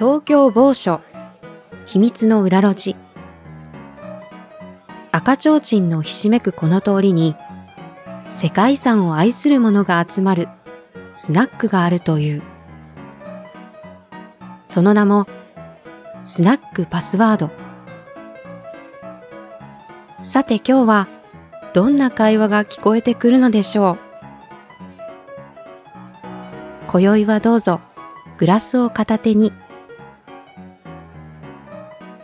東京某所。秘密の裏路地。赤ちょうちんのひしめくこの通りに世界遺産を愛する者が集まるスナックがあるという。その名もスナックパスワード。さて今日はどんな会話が聞こえてくるのでしょう。今宵はどうぞグラスを片手に。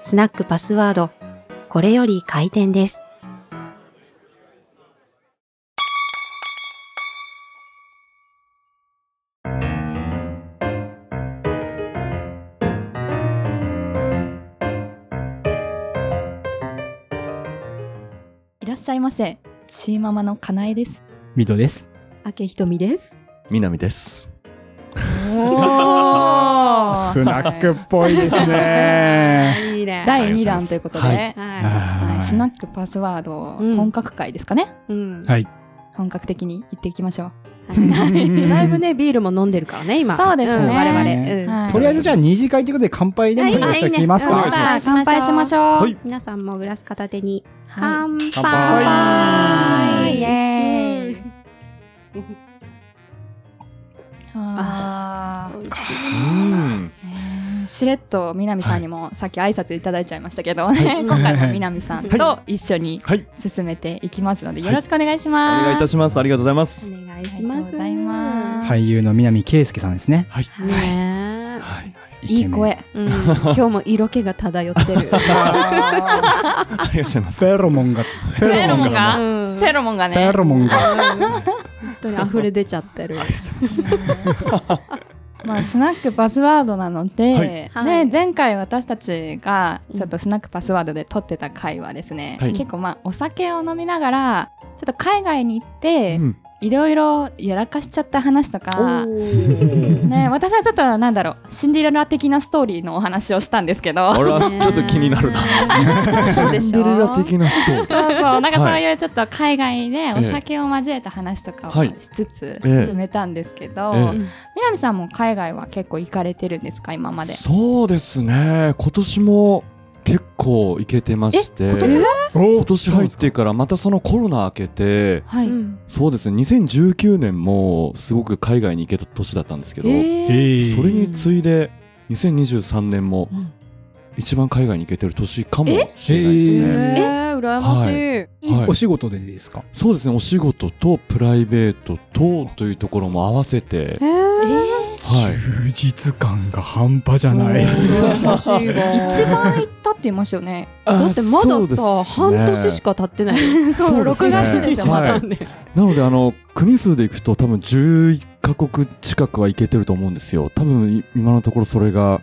スナックパスワードこれより開店ですいらっしゃいませ。チーママのかなえです。ミドです。明ひとみです南です。お スナックっぽいですね。第2弾。ということで、はい。はい。はスナックパスワードうん。本格会ですかね、うん。はい。本格的に行っていきましょはい。だいぶねビールも飲んでるからね今。そうですね。ん我々、ねうん。はい。とりあえずじゃあ二次会ということで乾杯でもよろしくきますう。か？はい。いい。ねさあ乾杯しましょう。はい。皆さんもグラス片手に。はい。乾杯。乾杯。イエーイ。あー。美味しれっと南さんにもさっき挨拶いただいちゃいましたけどね、今回も南さんと一緒にはい。進めていきますので、はいよろしくお願いしおます。願いいたします。ありがとうございます。お願いあしますりがとうございます。俳優の南圭介さんですね。はい。ねはい。いい声。え、うん、今日も色気が漂ってる ありがとうございます。フェロモンが、フェロモンがうんフェロモンがフェね。ロモンが。本当に溢れ出ちゃってるまあ、スナックパスワードなので、はい。はい。ね、前回私たちがちょっとスナックパスワードで撮ってた回はですね、はい。結構まあお酒を飲みながらちょっと海外に行ってうんいろいろやらかしちゃった話とか、ね、私はちょっとなんだろうシンデレラ的なストーリーのお話をしたんですけど。あら、ちょっと気になるな。シンデレラ的なストーリー。そうそう。なんかそうはいいうちょっと海外でお酒を交えた話とかをはいしつつええ。進めたんですけど、ええ。南さんも海外は結構行かれてるんですか今まで？そうですね。今年も結構行けてまして。え今年今年入ってからまたそのコロナ明けて、そうですね。2019年もすごく海外に行けた年だったんですけど、ええーー。それに次いで2023年もうん一番海外に行けてる年かもしれないですえね。えー、羨ましい、はいお仕事でですか？そうですね。お仕事とプライベートとというところも合わせて、ええはい。充実感が半端じゃない。羨ましいわー、一番行ったって言いましたよね。だってまださ、ね半年しか経ってないそうそうですね6月ですよ、まだ。はいなのであの国数でいくと多分11カ国近くは行けてると思うんですよ。多分い今のところそれが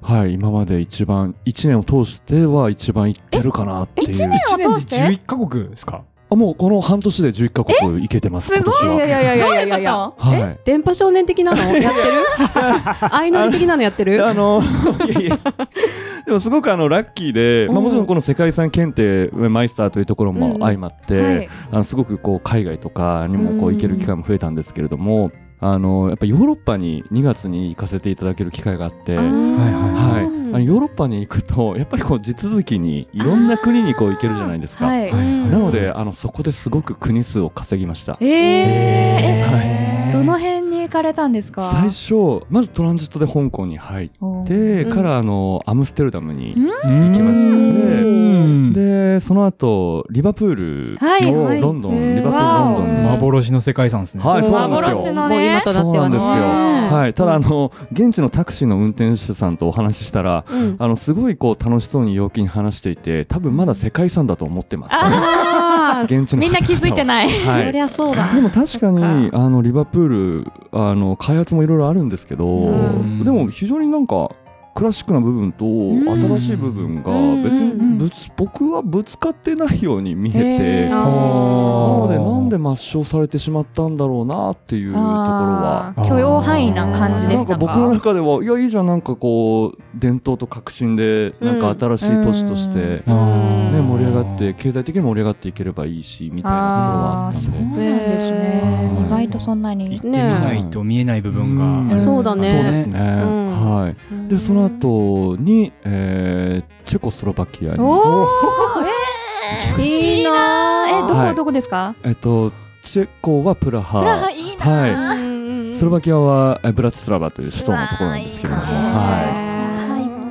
はい今まで一番1年を通しては一番行ってるかなっていう。一年一年でを通して？11カ国ですか？あもうこの半年で11カ国行けてます。すごい。いやいやいやいやいやいや。いやどはい。電波少年的なの？やってる？相乗り的なの？やってる？あのいやいや。でもすごくあのラッキーで、まあ、うんもちろんこの世界遺産検定マイスターというところも相まって、はい。あのすごくこう海外とかにもこううん。行ける機会も増えたんですけれども、あのやっぱヨーロッパに2月に行かせていただける機会があって。あーはい、うんあのヨーロッパに行くとやっぱりこう地続きにいろんな国にこう行けるじゃないですか。はい。うんなのであのそこですごく国数を稼ぎました。えー、はえどの辺に行かれたんですか？最初まずトランジットで香港に入ってうん。からあのアムステルダムにん。行きましてうん。でその後リバプール、はいはい。ロンドン、へー。リバプールロンドン。幻の世界遺産ですね。はいそうなんですよ。幻のねもう今となってはね。そうなんですよ。ねはい、ただあの現地のタクシーの運転手さんとお話ししたらうん。あのすごいこう楽しそうに陽気に話していて多分まだ世界遺産だと思ってます、現地のみんな気づいてい、ない。はい。そりゃそうだ。でも確かにあのリバプールあの開発もいろいろあるんですけど、うん。でも非常になんかクラシックな部分とん。新しい部分がうん別にぶつ、う僕はぶつかってないように見えて、なあのでなんで抹消されてしまったんだろうなっていうところは。許容範囲な感じでしたか？なんか僕の中ではいやいいじゃんなんかこう伝統と革新でなんか新しい都市として、ね、盛り上がって経済的に盛り上がっていければいいしみたいなところはあったんで。そうなんですね。意外とそんなに行ってみないと見えない部分があるそうだね。そうですね。ん。はい。でその後に、えーチェコスロバキアに、おおえーいいなえどこ、はい。どこですか？えっとチェコはプラハ、プラハいいなはうんスロバキアはえブラチスラバという首都のところなんですけれども、はい。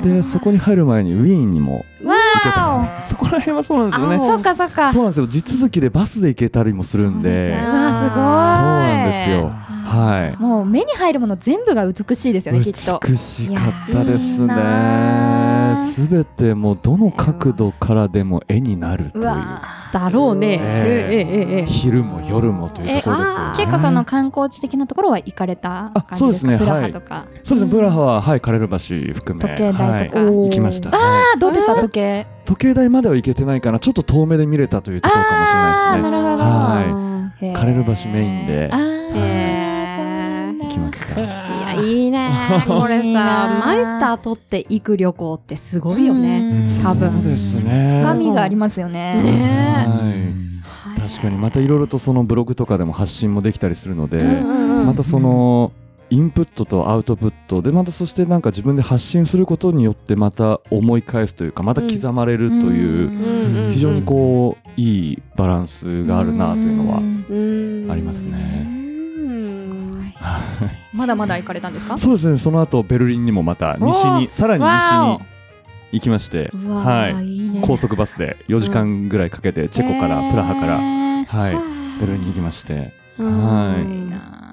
でそこに入る前にウィーンにもわ行けた。そこら辺はそうなんですよね。あそっかそっか。そうなんですよ。地続きでバスで行けたりもするんで、そうわすごい。そうなんですよ。はい。もう目に入るもの全部が美しいですよねきっと。美しかったですいやいいなね。すべてもうどの角度からでも絵になるという。だろうね。ええ。えええ昼も夜もというところですよね。結構その観光地的なところは行かれたあ感じですか？そうですね。プラはい。ハとか、そうですね。ブラハははいカレル橋含め時計台とか。はい行きました。あはい。あどうでした？えー時計。時計台までは行けてないかな。ちょっと遠目で見れたというところかもしれないですね。あーなるほど。はへー。カレル橋メインで。あーへーそうなんだ。行きました。いやいいね これさマイスター取って行く旅行ってすごいよねうん。多分。そうですね。深みがありますよね。ね。はい。確かにまたいろいろとそのブログとかでも発信もできたりするので、またそのインプットとアウトプットでまたそしてなんか自分で発信することによってまた思い返すというかまた刻まれるという、非常にこういいバランスがあるなというのはんうん。ありますね。まだまだ行かれたんですか？そうですねその後ベルリンにもまた西にさらに西わに行きまして、はいーい。いね。高速バスで4時間ぐらいかけてチェコから、プラハから、はい、ベルリンに行きまして、うんはい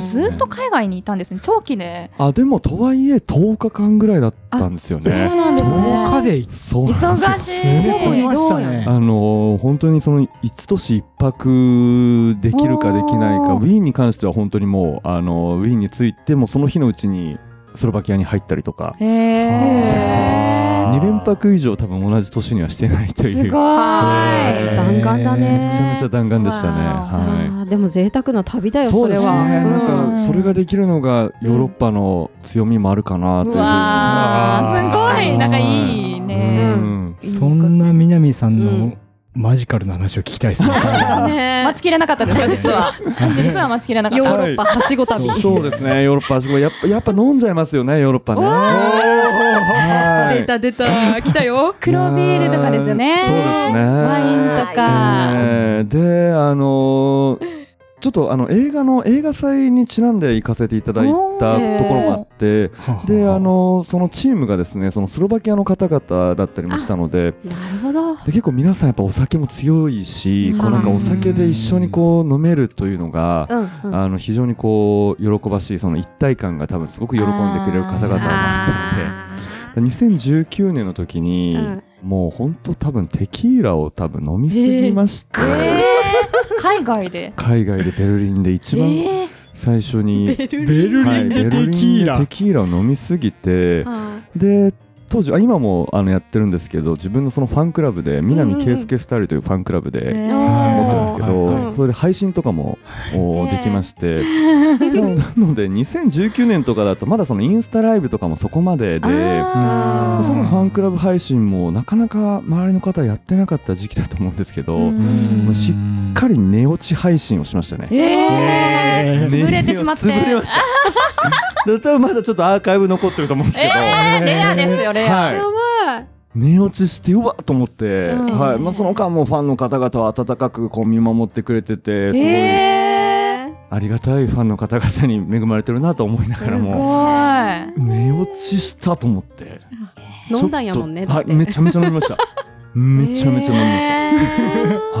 じゃあずっと海外にいたんですね。長期で。あでもとはいえ10日間ぐらいだったんですよそうね。なんですね。10日で行っそうなんですよ忙しい。詰め込みましたね。あのー本当にその一都市一泊できるかできないかウィー。ンに関しては本当にもうあのウィーンに着いてもその日のうちにスロバキアに入ったりとかへえ2連泊以上多分同じ年にはしてないという。すごはいい弾丸だね。めちゃめちゃ弾丸でしたね。わはあーでも贅沢な旅だい。よそですね。そうれは。なんかそれができるのがヨーロッパの強みもあるかなという。ふうに。わーすごはい。いなんかいいね。うん。そんな南さんうのん。マジカルな話を聞きたいですね。ね。待ちきれなかったですか実は。実は待ちきれなかった。ヨーロッパはしご旅。そうですね。ヨーロッパはしご。やっぱやっぱ飲んじゃいますよねヨーロッパね。た出た。来たよ。黒ビールとかですよね。そうですねワインとか。えーであのーちょっとあの映画の映画祭にちなんで行かせていただいたところもあってであのーそのチームがですねそのスロバキアの方々だったりもしたのでなるほど。で結構皆さんやっぱお酒も強いしうん。こうなんかお酒で一緒にこう飲めるというのがうんうん。あの非常にこう喜ばしいその一体感が多分すごく喜んでくれる方々もあったので。2019年の時に、うん。もう本当多分テキーラを多分飲みすぎまして、えー海外で？海外でベルリンで一番えー。最初に、ベルリン。でテベルリンでキーラ。テキーラを飲みすぎてはで当時あ今もあのやってるんですけど自分のそのファンクラブで南圭介スタイルというファンクラブでえ。ー持ってるんですけど、それで配信とかもできまして、な のなので2019年とかだとまだそのインスタライブとかもそこまでで。そのファンクラブ配信もなかなか周りの方やってなかった時期だと思うんですけど、うん。もうしっかり寝落ち配信をしましたね。えーえ。ー潰れてしまって。潰れました。で多分まだちょっとアーカイブ残ってると思うんですけど、えーレアですよレア。はい。寝落ちしてうわっと思って、うん。はい。まあ、その間もファンの方々は温かくこう見守ってくれててすごいえありがたいファンの方々に恵まれてるなと思いながらすも寝落ちしたと思って。飲んだんやもんねはいめちゃめちゃ飲みましためちゃめちゃ飲みました、え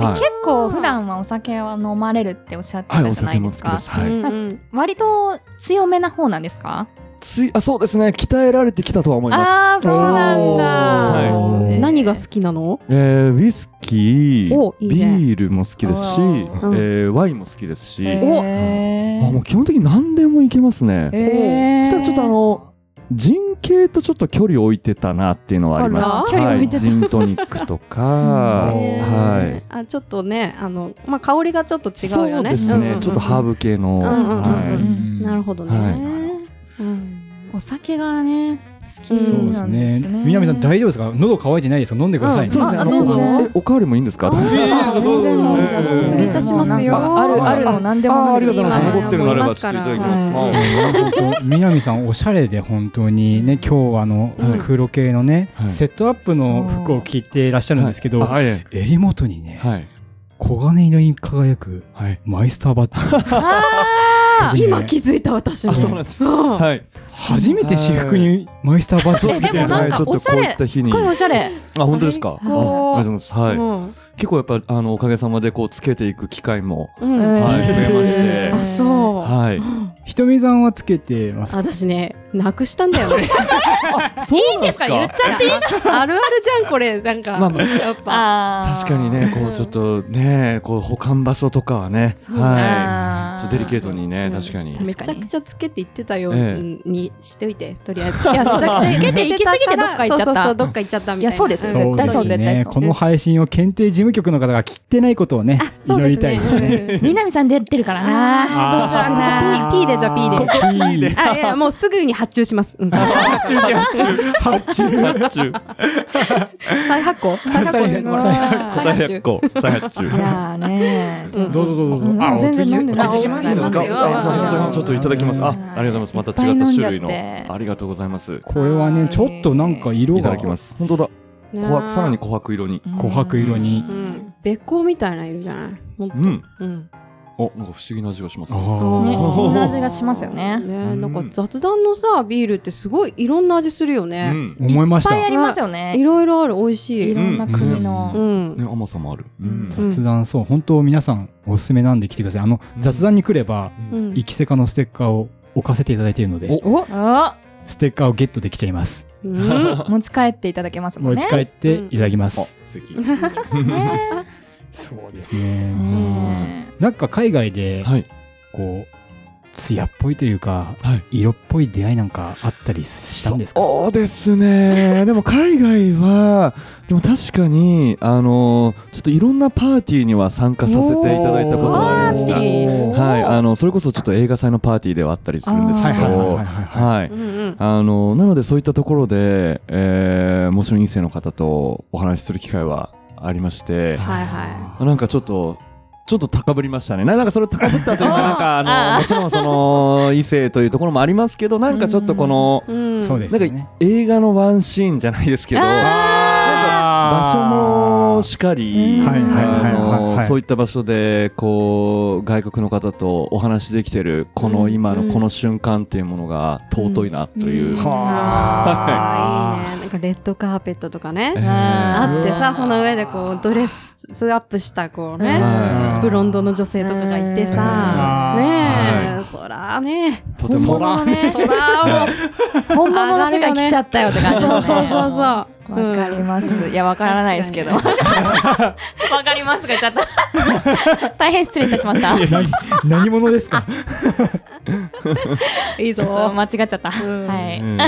ー。はい。結構普段はお酒は飲まれるっておっしゃってたじゃない酒も好きですか。はい。うんうん。割と強めな方なんですか？つい、あ、そうですね。鍛えられてきたとは思います。ああそうなんおだー何が好きなの？えー、ウイスキー、おいいね。ビールも好きですし、えーワインも好きですし、えー。あ、もう基本的に何でもいけますね。えー。ただちょっとあの、人形とちょっと距離を置いてたなっていうのはあります。距離を置いてた。はい、ジントニックとか、へ はい。あちょっとねあのまあ香りがちょっと違うよね。そうですね。ちょっとハーブブ系の、なるほどね。はい。うん。お酒がねきそうですなんですねね。南さん大丈夫ですか？喉乾いてないですか？飲んでくださいそうですね。ああのどうぞえおかわりもいいんですか？あいいですどうぞ全然もうじゃあうんお告げいたしますよあるあるの何でもありがとうございます。はい残ってるのあればちょっといただきます。南さんおしゃれで本当にね今日はあのはい黒系のねはいセットアップの服を着ていらっしゃるんですけど襟元にねはい黄金色に輝くはい。マイスターバッジ今気づいた私も。あそうなんですそうはい。初めて私服にマイスターバッジをーつけてるでもなんかちょっとこういった日にあ本当ですか？あありがとうございます。はい。うん結構やっぱあのおかげさまでこうつけていく機会もうんはい増えましてあそう。はい。ひとみさんはつけてますか？私ねなくしたんだよね。いいんですか？言っちゃって。いいあるあるじゃんこれ。なんか。まあまあ。やっぱ。確かにねこうちょっとねこう保管場所とかはねはい。デリケートにねうん。確かに。めちゃくちゃつけていってたようえにしておいてとりあえず。いやめちゃくちゃつけて行き過ぎてどっか行っちゃった。そうそうそうどっか行っちゃったみたいな。いやそうですん絶対そう絶対そう。この配信を検定事務局の方が聞いてないことをねそう祈ですね。りたいですね。うん。南さん出てるからな。どうしようあここ P, P でじゃあ P で。ここいいねあいやもうすぐに発注します。うん。発注。発注。発注再発行再発行。で再発。行再発注いやーね。うん。どうぞどうぞどうぞ。うん。あ全然飲んであないします。よあ本当にちょっといただきます。あありがとうございます。また違った種類のありがとうございます。これはねちょっとなんか色が。いただきます。本当だ。琥珀さらに琥珀色に。琥珀色に。うん。べっこうみたいな色じゃない？うん。うん。おなんか不思議な味がしますね。あねー 不思議な味がしますよね。ねなんか雑談のさビールってすごいいろんな味するようね。ん。思いました。いっぱいありますよね。いろいろある美味しい。いろんな国うのん。ね甘さもある。うん。雑談そう本当皆さんおすすめなんで来てください。あのうん。雑談に来ればうきせかのステッカーを置かせていただいているのでお。あステッカーをゲットできちゃいます。うん。持ち帰っていただけますもんね。持ち帰っていただきまあす素敵。ね。そうですね。ねなんか海外ではい。こう艶っぽいというかはい。色っぽい出会いなんかあったりしたんですか？そうですね。でも海外は、でも確かに、あの、ちょっといろんなパーティーには参加させていただいたことがありました。はい、あの、それこそちょっと映画祭のパーティーではあったりするんですけはいはいはいはいど、はい。はい。うんうんあの、なのでそういったところで、えー、もちろん異性の方とお話しする機会はありまして、はいはなんかちょっと、ちょっと高ぶりましたね。ななんかそれ高ぶったというか、なんかああの、もちろんその、異性というところもありますけど、なんかちょっとこの、い。うん。そうですなんか映画のワンシーンじゃないですけど、場所もしかり、そういった場所でこう外国の方とお話できてるこのうん今うんのこの瞬間っていうものが尊いなという、うん。あ。ーいいね。なんかレッドカーペットとかね。え。ー。あってさ、うんその上でこうドレスアップしたこうね、はブロンドの女性とかがいてさ、うんねえ、そらね、とても。本物のね、そらもう、本物の世界来ちゃったよって感じですね。そうそうそうそう。わかります。いや、わからないですけど。わ確かりますがちゃった。大変失礼いたしました。いや何何者ですか？いいちょっとぞ。間違っちゃった。うんはい。うん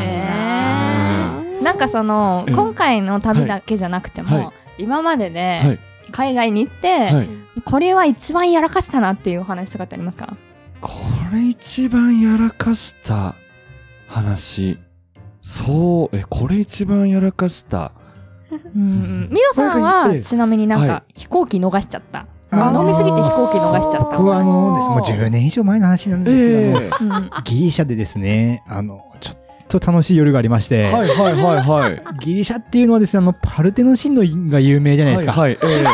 へーなんかその、うん今回の旅だけじゃなくても、はい今まではでい海外に行って、はい、これは一番やらかしたなっていうお話とかってありますか？これ一番やらかした話そうえこれ一番やらかした。うんミドさんはちなみになんはか飛行機逃しちゃった。飲みすぎて飛行機逃しちゃった。僕はあのですもう10年以上前の話なんですけど、えうんギリシャでですねあのちょっと楽しい夜がありまして、はいはいはいはい。ギリシャっていうのはですねあのパルテノ神殿が有名じゃないですか、はいはいえ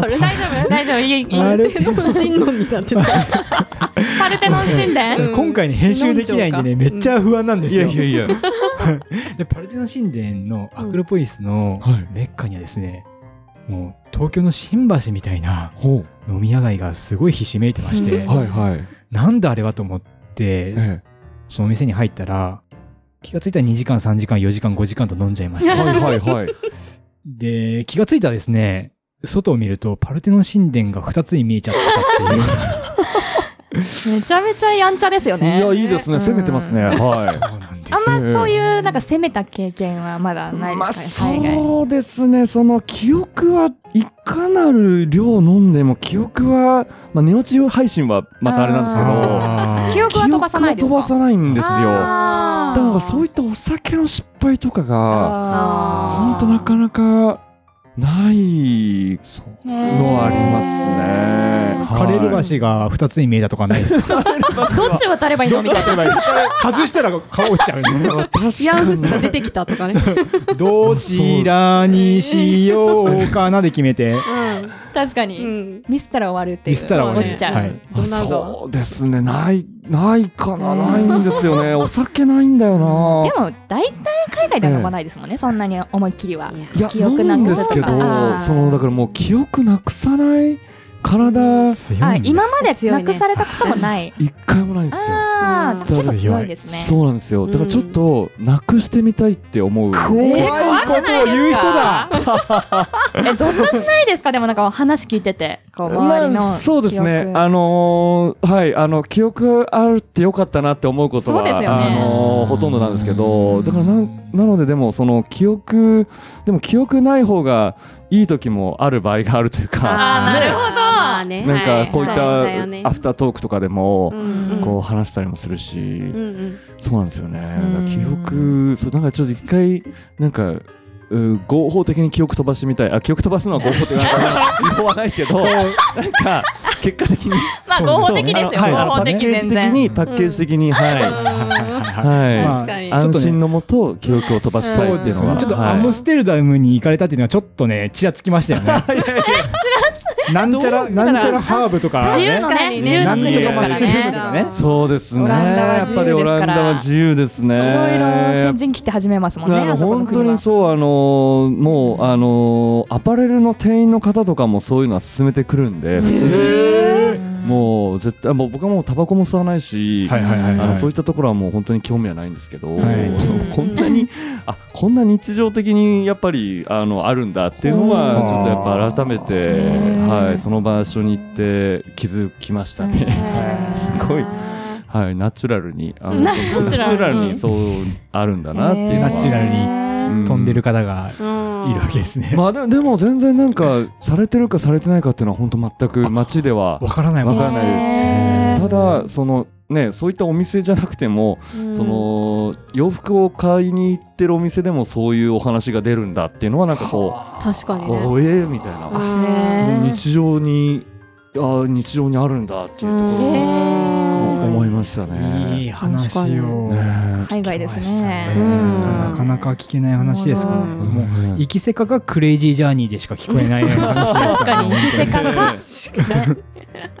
大丈夫？大丈夫？いいいいあれ？手の真のになってた。パルテノン神殿 うん。今回ね編集できないんでねめっちゃ不安なんですよ、えいやいやいや。でパルテノ神殿のアクロポリスのはい。メッカにはですねもう東京の新橋みたいなほ飲み屋街がすごいひしめいてまして、うん。うはいはい。なんだあれはと思って、えその店に入ったら気がついたら2時間3時間4時間5時間と飲んじゃいました。えはいはいはい。で気がついたらですね外を見るとパルテノ神殿が2つに見えちゃってたっていう。めちゃめちゃやんちゃですよね。いやいいですね。攻めてますね。はい。そうなんあんまそういうなんか攻めた経験はまだないまあですかね、海外。そうですね。その記憶はいかなる量飲んでも記憶は、まあ、寝落ち配信はまたあれなんですけど記憶は飛ばさないですか記憶は飛ばさないんですよだからそういったお酒の失敗とかが本当なかなかないのはありますね。カレル橋が2つに見えたとかないですかどっち渡ればいいのみたいな。外したら顔落ちちゃうね確かにヤングスが出てきたとかね。どちらにしようかなで決めて確かに。うん。ミスったら終わるっていう。ミスったら終わる落ちちゃう。はいそうですねないないかなないんですよね。お酒ないんだよな。でも大体海外では飲まないですもんね、そんなに思いっきりは。いや記憶なくすとか。ですけどそのだからもう記憶なくさない体あ強いんだ今までなくされたこともない。一回もないんですよ。ああ、結構強いですね。そうなんですよ。だからちょっとなくしてみたいって思う。怖いことを言う人だ。え、ゾッとしないですか？でもなんか話聞いてて、こう周りの記憶。まあ、そうですね、あのーはい、あの記憶あるってよかったなって思うことは、そうですよね。あのーほとんどなんですけうん。ど、だからなんなので、でも、その記憶、でも記憶ない方がいい時もある場合があるというか、あーなるほど。まあね。なんかこういったアフタートークとかでも、うんこう話したりもするし、うんうんそうなんですよね。記憶、そうなんかちょっと一回、なんか、う合法的に記憶飛ばしてみたい。あ、記憶飛ばすのは合法的な 違法はないけど、なんか、結果的に。まあ合法的ですよ。はい合法的パッケージ的全然。に、パッケージ的に、はい。はいはい。確かにまあちょっとね安心のもと、記憶を飛ばしたいそうっていうのは。ですねちょっとはいアムステルダムに行かれたっていうのはちょっとねちらつきましたよねなんちゃらなんちゃらハーブとかね自由のね、自由の国ですからねと。かねそうですね。やっぱりオランダは自由ですね。いろいろ先陣切って始めますもんね。本当にそうあのーもうあのーアパレルの店員の方とかもそういうのは進めてくるんで普通にもう絶対もう僕はもうタバコも吸わないし、あのはいそういったところはもう本当に興味はないんですけど、はい。こんなにあこんな日常的にやっぱりあのあるんだっていうのはうん。ちょっとやっぱ改めて、うん。はい、その場所に行って気づきましたね。すごい。はい、ナチュラルにあの ナチュラルに。そうあるんだなっていうナチュラルにうん飛んでる方がうんいるわけですね。まあででも全然なんかされてるかされてないかっていうのは本当全く街ではわからないわからないです。ただそのねそういったお店じゃなくても、うん。その洋服を買いに行ってるお店でもそういうお話が出るんだっていうのはなんかこう、確かにね。おえーみたいな、日常にあ日常にあるんだっていうところ思いましたね。いい話をね海外ですね。うんなかなか聞けない話ですからねうう生きせかがクレイジージャーニーでしか聞こえない話です確かに、生きせかか。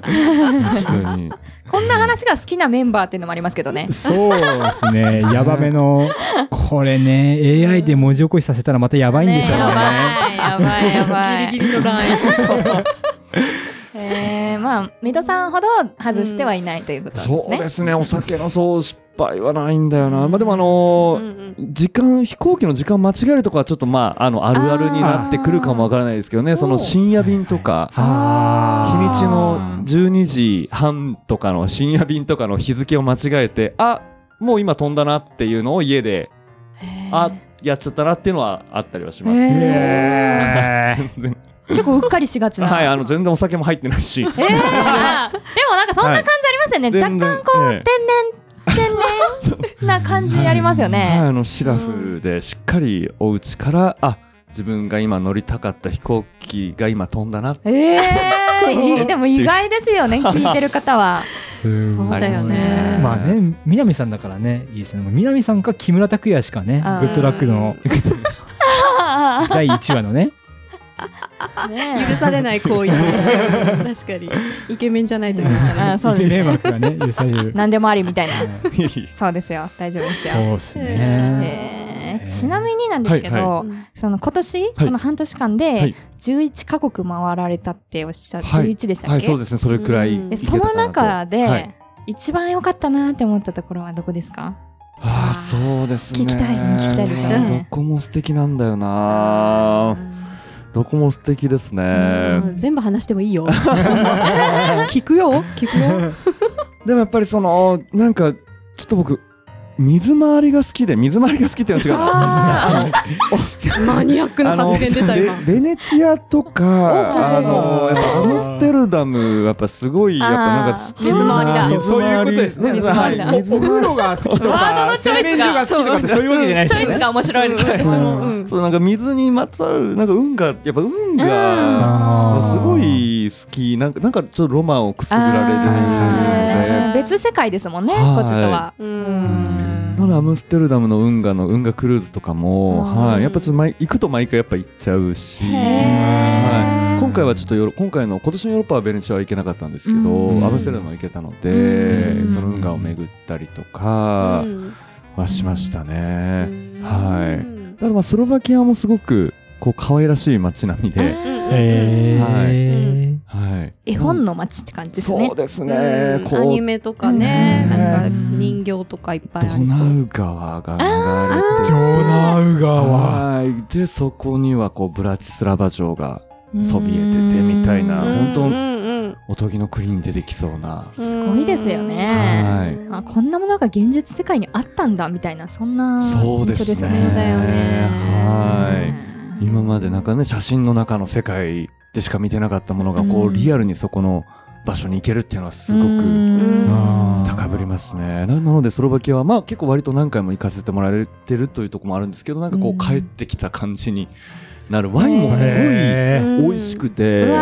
確かにこんな話が好きなメンバーっていうのもありますけどね。そうですねヤバめのこれね AI で文字起こしさせたらまたやばいんでしょうねやばい、やばい、やばい。ギリギリのライン。えー、まあ、水戸さんほど外してはいないということですね。そうですね。お酒のそう失敗はないんだよな。まあでもあのー時間飛行機の時間間違えるとかはちょっとまああのあるあるになってくるかもわからないですけどね。その深夜便とか日にちの12時半とかの深夜便とかの日付を間違えてあもう今飛んだなっていうのを家であやっちゃったなっていうのはあったりはしますね。結構うっかりしがちな。はいあの全然お酒も入ってないし。えー、あでもなんかそんな感じありますよね。若干干こう、天然、天然な感じありますよはい、ね。あのシラフでしっかりお家から、あ自分が今乗りたかった飛行機が今飛んだなってえー、でも意外ですよね、聞いてる方は。そうだよねまあね南さんだからねいいですね南さんか木村拓哉しかねグッドラックの第1話のねね 許されない行為。確かに。イケメンじゃないと許されない。あそうですね。枠がね許される。何でもありみたいな。はい。そうですよ。大丈夫ですよ。そうですね。えー。ちなみになんですけど、はいはその今年、はい。この半年間はでい11カ国回られたっておっしゃって、はい。11でしたっけ、はいそうですね。それくらいうん。でその中で、はい。一番良かったなって思ったところはどこですか？ああそうですね。聞きたい。聞きたいですよね。どこも素敵なんだよなどこも素敵ですねうん全部話してもいいよ。聞くよ。聞くよ。でもやっぱりそのなんかちょっと僕水回りが好きで水回りが好きっていうのは違うなマニアックな発言出た今。ベベネチアとかあのおやっぱアムステルダムやっぱすごいやっぱなんか好き水回りだそうそういうことですね。水回り。だはいおお風呂が好きとワードか、のチョイスが。洗面所が好きとかってそういうわけじゃないですよね。チョイスが面白いですね。私も、うん。そうなんか水にまつわるなんか運がやっぱ運がすごい好き。なんかなんかちょっとロマンをくすぐられる。別世界ですもんね、はい。こっちとは。のでアムステルダムの運河の運河クルーズとかも、うんはい、やっぱちょっと毎行くと毎回やっぱ行っちゃうし、はい、今回はちょっとヨーロ今回の今年のヨーロッパはベネチアは行けなかったんですけど、うん。アムステルダムは行けたので、うん。その運河を巡ったりとかうん。はしましたね。うん。はい。ただまあスロバキアもすごくこう可愛らしい街並みで、へーはい、絵本の街って感じですねそう。ですうんね。アニメとかね、うんなんか人形とかいっぱいあドりそう。ナウ川が流れてドナウ川。はい。で、そこにはこうブラチスラバ城がそびえててみたいなうん本当おとぎの国に出てきそうな。すごいですよはね。い。あこんなものが現実世界にあったんだみたいなそんなそうですね。印象ですよね。そうだよねはい。今までなんかね、写真の中の世界でしか見てなかったものが、こうリアルにそこの場所に行けるっていうのはすごうく高ぶりますね。ななので、スロバキアは、まあ結構割と何回も行かせてもらえてるというところもあるんですけど、なんかこう帰ってきた感じになる。ワインもすごい美味しくて、うわ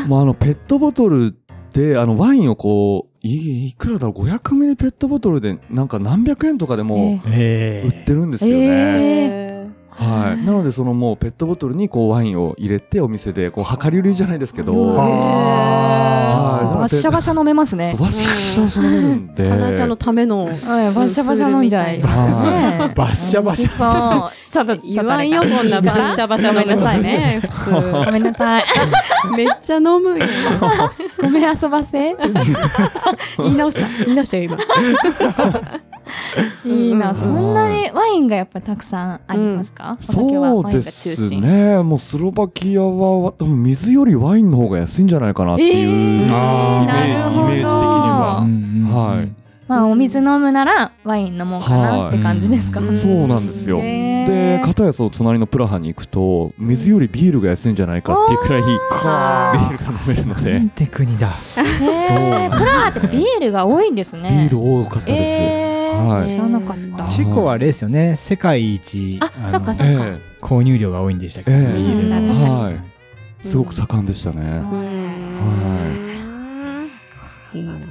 ーまあ、あの、ペットボトルで、あの、ワインをこう、いいくらだろう、500ミリペットボトルで、なんか何百円とかでもへ売ってるんですよね。はい。なので、そのもうペットボトルにこうワインを入れて、お店で、こう、量り売りじゃないですけど、バッシャバシャ飲めますね。バッシャバシャ飲めるんで。ー花ちゃんのためのはいバッシャバシャ飲んじゃい。バッシャバシャ。ちょっと、言わんよ、そんなバッシャバシャごめんなさいね。ね。普ごめんなさい。通。めっちゃ飲むよ。ごめん遊ばせ。言い直した。言い直したよ、今。いいな、うんそんなにワインがやっぱたくさんありますか、お酒はそうです心。ね。もうスロバキアは、多分水よりワインの方が安いんじゃないかなっていう。えーイメージ的にははいまあ、お水飲むならワイン飲もうかなって感じですか？はいそうなんですよ。で、片やその隣のプラハに行くと、水よりビールが安いんじゃないかっていうくらい、ビールが飲めるので、なんて国だ。プラハってビールが多いんですビね。ール多かったです。えーはい。知らなかった。チェコはあれですよね、世界一、あのそっかそっか。え購入量が多いんでしたけ？ど、え。えビール確かに。はい。えすごく盛んでしたね。いい。な。なん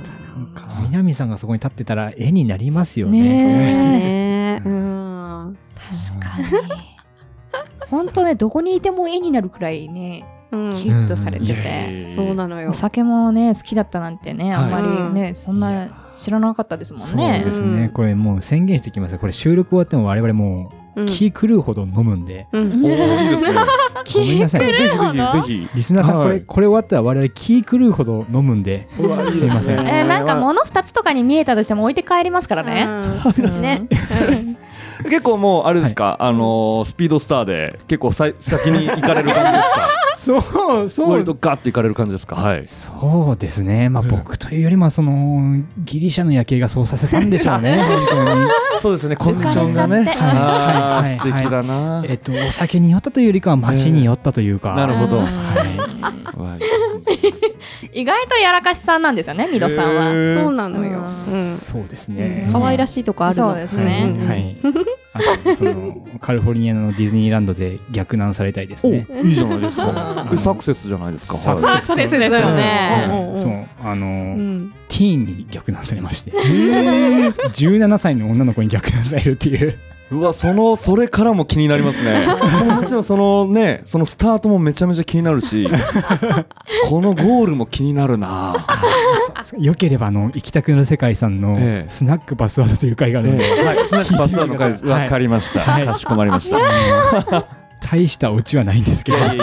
か。南さんがそこに立ってたら絵になりますよね。ね。ね。うん。確かに。本当ね、どこにいても絵になるくらいね、うんキリッとされてて。そうなのよ。お。酒もね、好きだったなんてね、あんまりはいね、そんな知らなかったですもんそうねで。すね、うん。これもう宣言してきます。これ収録終わっても我々もううん気狂うほど飲むんで、うん。おーいいですね。ごめんなさい。ぜひぜひぜひ。リスナーさん、はい。これこれ終わったら我々気狂うほど飲むんで、すいません。えーなんか物二つとかに見えたとしても置いて帰りますからね。うん。ね。結構もうあれですか、あのースピードスターで結構さい先に行かれる感じですか？そうそう。割とガッて行かれる感じですか？はい。そうですね、まあ、うん。僕というよりもそのギリシャの夜景がそうさせたんでしょうね、本当に。そうですね。コンディションがね。はい。ー素敵だな。えっと、お酒に酔ったというよりかは街に酔ったというか、なるほど。うん。わい意外とやらかしさんなんですよね、ミドさんは。そうなのよ。そうですね。可愛らしいとこあるの。そうですねうんはい。あと、その、カリフォルニアのディズニーランドで逆難されたいですおね。いいじゃないですかサクセスじゃないですかサクセスですよね。そう、あの、うんティーンに逆難されまして。17 歳の女の子に逆難されるっていう。うわそのそれからも気になりますね。もちろんそのねそのスタートもめちゃめちゃ気になるし このゴールも気になるな。よければ、あの、行きたくなる世界さんのええ。スナックパスワードという会があるんで、はいパスワードの回わかりました。はい。かしこまりました。大したオチはないんですけど。初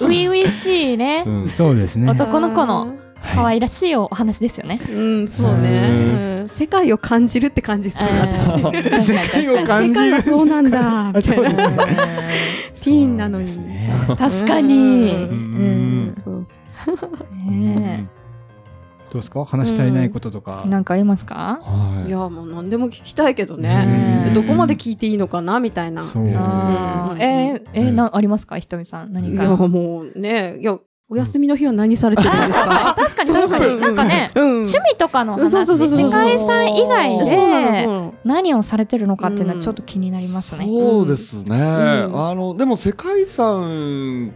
々しいね。う。ん。そうですね。男の子の可愛らしいお話ですよね。うん、そうね。ね。うん。世界を感じるって感じする、私。うん。世界を感じる。世界はそうなんだ。みたいなそうですね。ティーンなのに。確かに。ううん。ん。そうそう。ねどうですか話し足りないこととか。なん。かありますかはいいやもう何でも聞きたいけどうねん。どこまで聞いていいのかなみたいなそう。えー、えー、なありますかひとみさん。何かいやもうねいやお休みの日は何されてるんですか？確かに確かに。なんかねうん。趣味とかの話世界遺産以外で何をされてるのかっていうのはちょっと気になりますね。そうですね、ん。あのでも世界遺産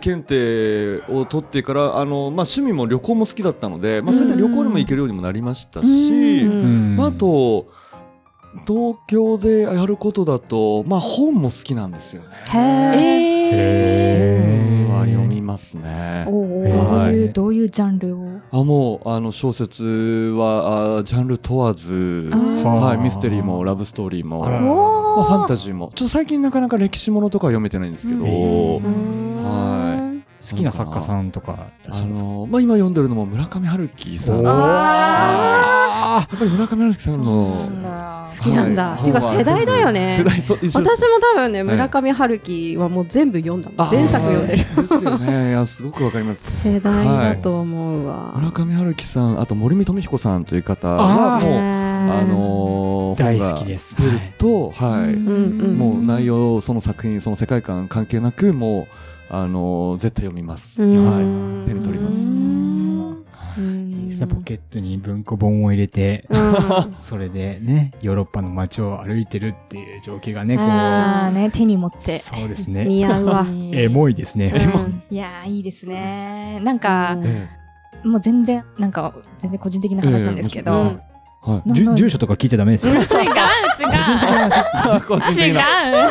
検定を取ってからあの、まあ、趣味も旅行も好きだったので、まあ、それで旅行にも行けるようにもなりましたし、まあ、あと東京でやることだと、まあ、本も好きなんですよね。へえは読みますね。ー、どうはいいうどういうジャンルを？あもうあの小説はあジャンル問わず、はい、ミステリーもラブストーリーも、まあ、おファンタジーも。ちょっと最近なかなか歴史ものとかは読めてないんですけど、好きな作家さんとかあのまあ、今読んでるのも村上春樹さん。やあっぱり村上春樹さんの好きなんだ。はい。ていうか世代だよね。私も多分ね村上春樹はもう全部読んだもんあ前作読んでる。ですよね。いやすごくわかります。世代だと思うわ。村上春樹さんあと森見富彦さんという方はもうああのー大好きです。出ると、はい、うんうん。もう内容その作品その世界観関係なくもうあのー絶対読みます、うん。はい。手に取ります。うん。いい。ですねポケットに文庫本を入れて、うん。それでね、ヨーロッパの街を歩いてるっていう情景がね、こあーね手に持っう、て。そうですね。似合うわ。エモいですね。うん。い。やーいいですね。なんか、えもう全然なんか全然個人的な話なんですけど、はい。住所とか聞いちゃダメですよ。違う違う。違う。な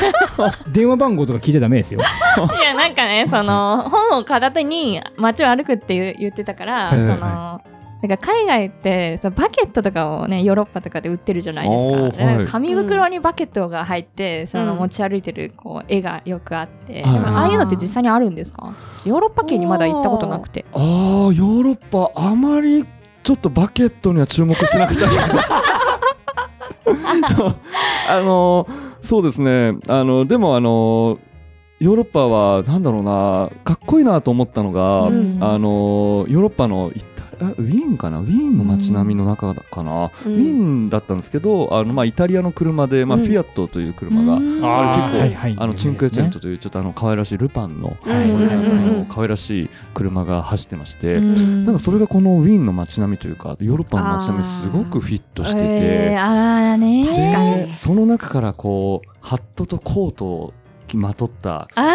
電話番号とか聞いちゃダメですよ。いやなんかねその本を片手に街を歩くって言ってたから、そのなんか海外ってそのバケットとかをねヨーロッパとかで売ってるじゃないですか。はい。紙袋にバケットが入って、そのうん。持ち歩いてるこう絵がよくあって、はい。でもああいうのって実際にあるんですか？ヨーロッパ圏にまだ行ったことなくて。ああヨーロッパあまりちょっとバケットには注目しなくて。あのそうですね。あのでもあのヨーロッパはなんだろうなかっこいいなと思ったのが、うん。あのヨーロッパのイタあウィーンかな？ウィーンの街並みの中だかな、うん。ウィーンだったんですけどあの、まあ、イタリアの車で、まあうん。フィアットという車が、うん。あれ結構はいはい。あのチンクエチェントというちょっとあの可愛らしいルパンの、うん。うんうんうんあの可愛らしい車が走ってまして、うん。なんかそれがこのウィーンの街並みというかヨーロッパの街並みすごくフィットしてて、えー、あーね。ー確かに。でその中からこうハットとコートをまとったあもう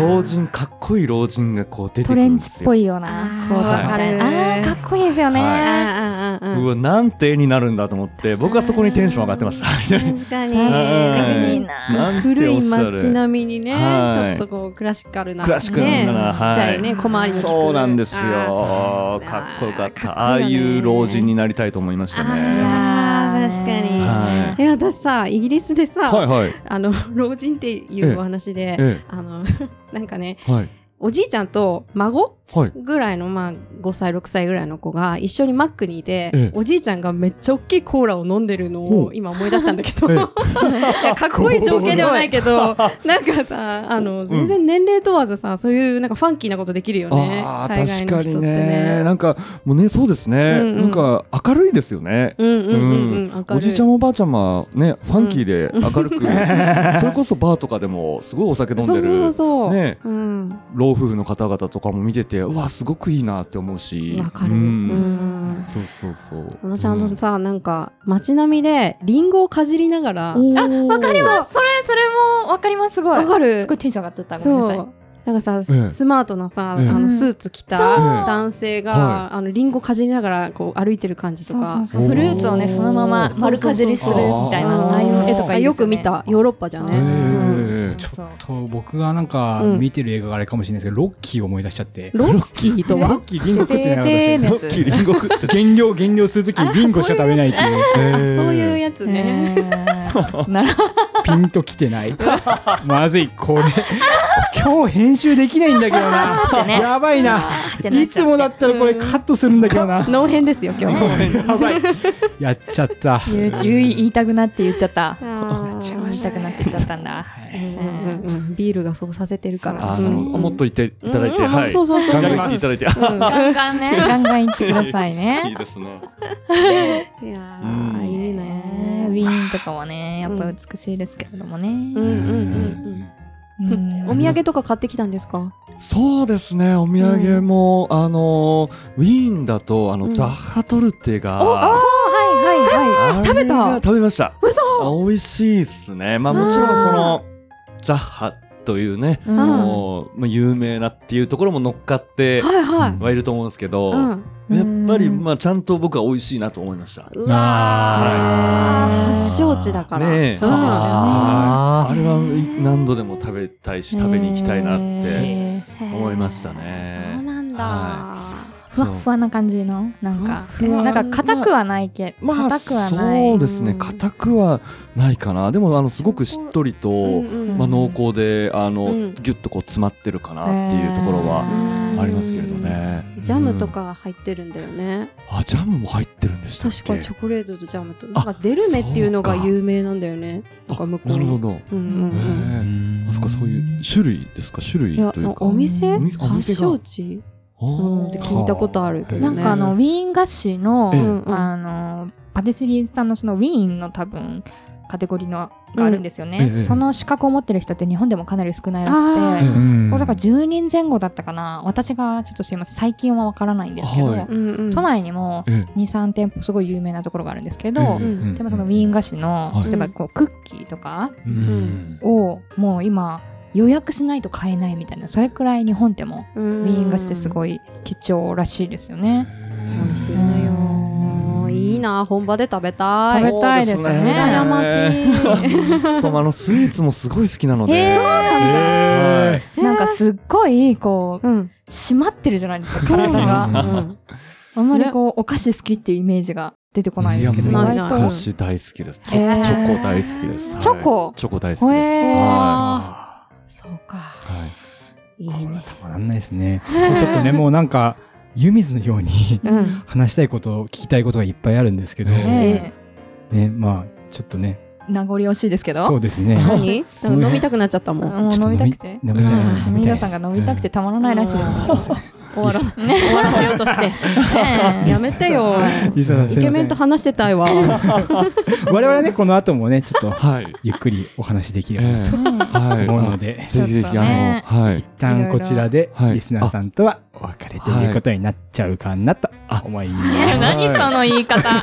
老人かっこいい老人がこう出てくートレンチっるんですよ。ぽいようなコートみたいあーかっこいいですよね、はい。うわなんて絵になるんだと思って僕はそこにテンション上がってました。確かに。確かはい。古い街並みにね、はい。ちょっとこうクラシカルな、クラシカルね、なちっちゃいね、はい小回りのそうなんですよ。かっこよかった。かっこいいよねああいう老人になりたいと思いましたあね。ー確かに、はえ私さイギリスでさ、はいはい。あの老人っていうお話で、え。あのなんかねえはい。おじいちゃんと孫はいぐらいの、まあ、5歳6歳ぐらいの子が一緒にマックにいて、ええ。おじいちゃんがめっちゃ大きいコーラを飲んでるのを今思い出したんだけど、ええ。いやかっこいい情景ではないけどなんかさあの全然年齢問わずさそういうなんかファンキーなことできるよね。ああ海外の人ってね。なんかもうねそうですね、うんうん。なんか明るいですよね。おじいちゃんおばあちゃんはねファンキーで明るく、それこそバーとかでもすごいお酒飲んでるそうそうそうそう、ね。うん、老夫婦の方々とかも見ててうわすごくいいなって思うし。わかる、ううん。んそうそうそう。私あのさ、なんか街並みでリンゴをかじりながらあわかります。それそれもわかります。すごい。わかる。すごいテンション上がってた。ごそめんなさい。う。なんかさ、ええ。スマートなさ、ええ。あのスーツ着た男性が、はあのリンゴかじりながらこう歩いてる感じとそうかそうそう。フルーツをねそのまま丸かじりするみたいなああいう絵とかよね。よく見たヨーロッパじゃね、ええうん。ちょっと僕がなんかうん。見てる映画があれかもしれないですけど、ロッキーを思い出しちゃって。ロッキーとロはッキーリンゴ食ってなかった減量減量するときにリンゴしか食べないっていう。あそういうやつね、えーなるほど。ピンときてない。まずいこれ。今日編集できないんだけどな、ね。やばいな。いつもだったらこれカットするんだけどな、脳編ですよ今日。やばい。やっちゃった。言い言いたくなって言っちゃったっちゃいましたくなってっちゃったんだ。はいうんうんうんうんビールがそうさせてるから。あうんのもっと言っていただいて、はい。そうそうそうガンガン言っていただいて。うんガンガンね、ガンガン言ってくださいいいね。ですね。いやいいねね。ウィーンとかはね、やっぱ美しいですけれどもね。うんうんうん。お土産とか買ってきたんですか？そうですね、お土産も、あの、ウィーンだと、あの、うんザッハトルテが、あはいはいはあれ食べたが食べました。嘘あ美味しいっすね。まあもちろんその、ザッハというね、い。うんもう、まあ、有名なっていうところも乗っかってはいはい。はいると思うんですけど、うん。やっぱり、うんまあちゃんと僕は美味しいなと思いました。うあわー発祥地だから。ねえそうですよねああれは何度でも食べたいし、食べに行きたいなって思いましたね。そうなんだ。はふわっふわな感じのなんかなんか硬くはないけまあ、硬くはないそうですね、うん硬くはないかな。でも、あの、すごくしっとりと、うんうんまあ、濃厚で、あの、うんギュッとこう詰まってるかなっていうところはうんありますけれどね。ジャムとうん。か入ってるんだよね。あ、ジャムも入ってるんでしたっけ？確かチョコレートとジャムと。なんかデルメっていうのが有名なんだよね。なんか向こうの。なるほど。うんうんうん。あそこそういう種類ですか？種類というか。お店？お店お発祥地？あうん。ーって聞いたことあるけどね。なんかあのウィーン菓子のあのパティスリーさんのそのウィーンの多分カテゴリーのがあるんですよね、その資格を持ってる人って日本でもかなり少ないらしくあて、ー。うん。これだから10人前後だったかな。私がちょっとすいません。最近はわからないんですけど、都内にもえ23店舗すごい有名なところがあるんですけど、でもそのウィーン菓子の、はい。例えばこうクッキーとかうん。をもう今予約しないと買えないみたいなそれくらい日本でもウウィーン菓子ってすごい貴重らしいですよね。美味しいのよ。いいな、本場で食べたい。食べたいですね羨ましい。そう、あの、スイーツもすごい好きなので。そうえなんかすっごいこううん。締まってるじゃないですかそう体が。うんうんあんまりこうお菓子好きっていうイメージが出てこないですけどいやもうないない意外と菓子大好きです。チえーョチョコ大好きです。はいチョコ？チョコ大好きです。はそうか。い。はいいいこれはね。たまらんないですね。ちょっとね、もうなんか、湯水のようにうん。話したいこと、聞きたいことがいっぱいあるんですけど、えね、まあ、ちょっとね、え名残惜しいですけどそうですね。何？なんか飲みたくなっちゃったもん。もう飲みたくて飲みたい皆さんが飲みたくてたまらないらしいです。終わら、ね終わらせようとして。ええやめてよ。イケメンと話してたいわ。我々ね、この後もね、ちょっと、はい。ゆっくりお話できればなと。思うので、ぜひぜひ、ちょっとねあの、はい一。旦こちらではいリスナーさんとはお別れということになっちゃうかなと思います。何その言い方。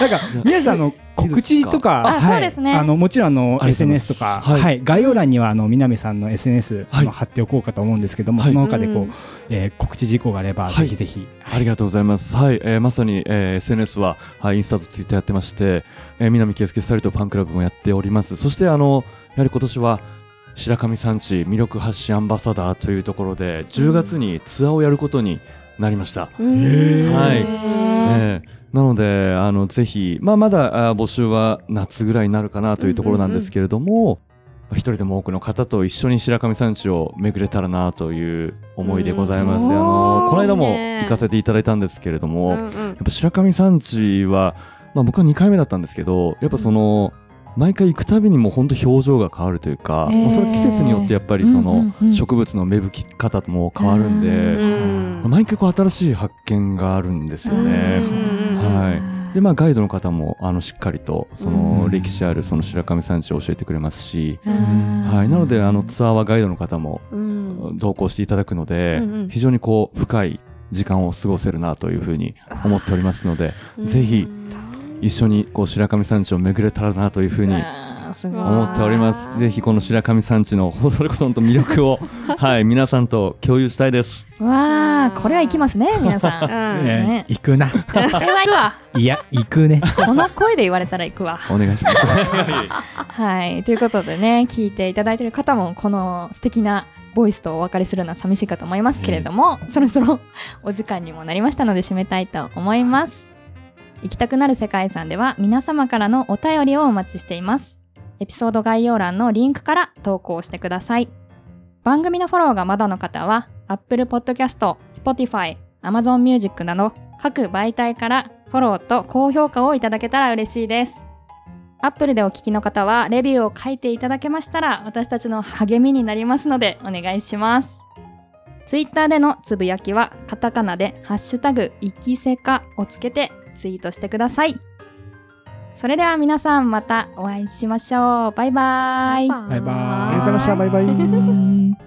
なんか皆さんあの告知とか、あはいそうですね。あのもちろんあの SNS とか、はい。はい。概要欄にはあの南さんの SNS 貼っておこうかと思うんですけども、はい。その他でこう、うん。えー告知事項があれば、はい。ぜひぜひ。ありがとうございます。はい、えーまさに、えー SNS は、はい、インスタとツイッターやってまして、えー、南圭介スタイルとファンクラブもやっております。そして、あの、やはり今年は、白神山地魅力発信アンバサダーというところで、10月にツアーをやることになりました。うん。はい。へえ。えなので、あの、ぜひ、まあ、まだあ募集は夏ぐらいになるかなというところなんですけれども、まあ一人でも多くの方と一緒に白神山地を巡れたらなという思いでございます。うんあのこの間も行かせていただいたんですけれども、うんやっぱ白神山地は、まあ、僕は2回目だったんですけど、やっぱその、毎回行くたびにもう本当表情が変わるというか、へー。まあそれ季節によってやっぱりそのうんうんうん。植物の芽吹き方も変わるんで、うん毎回こう新しい発見があるんですよね。うんはい。でまあガイドの方もあのしっかりとそのうん歴史あるその白神山地を教えてくれますし、うん。はい、なのであのツアーはガイドの方もうん。同行していただくので、うんうん。非常にこう深い時間を過ごせるなというふうに思っておりますので、ぜひ一緒にこう白神山地を巡れたらなというふうに思っております。ぜひこの白神山地のそれこそ本当魅力を はい皆さんと共有したいです。わあこれは行きますね皆さん。うんねね行くな。いや、行くね。この声で言われたら行くわ。お願いします。はい。ということでね、聞いていただいている方も、この素敵なボイスとお別れするのは寂しいかと思いますけれども、そろそろお時間にもなりましたので締めたいと思います。行きたくなる世界遺産では皆様からのお便りをお待ちしています。エピソード概要欄のリンクから投稿してください。番組のフォローがまだの方は、Apple Podcast、Spotify、Amazon Music など各媒体からフォローと高評価をいただけたら嬉しいです。アップルでお聞きの方はレビューを書いていただけましたら私たちの励みになりますのでお願いします。ツイッターでのつぶやきはカタカナでハッシュタグいきせかをつけてツイートしてください。それでは皆さんまたお会いしましょう。バイバイ。バイバイありがとうございました。バイバイ。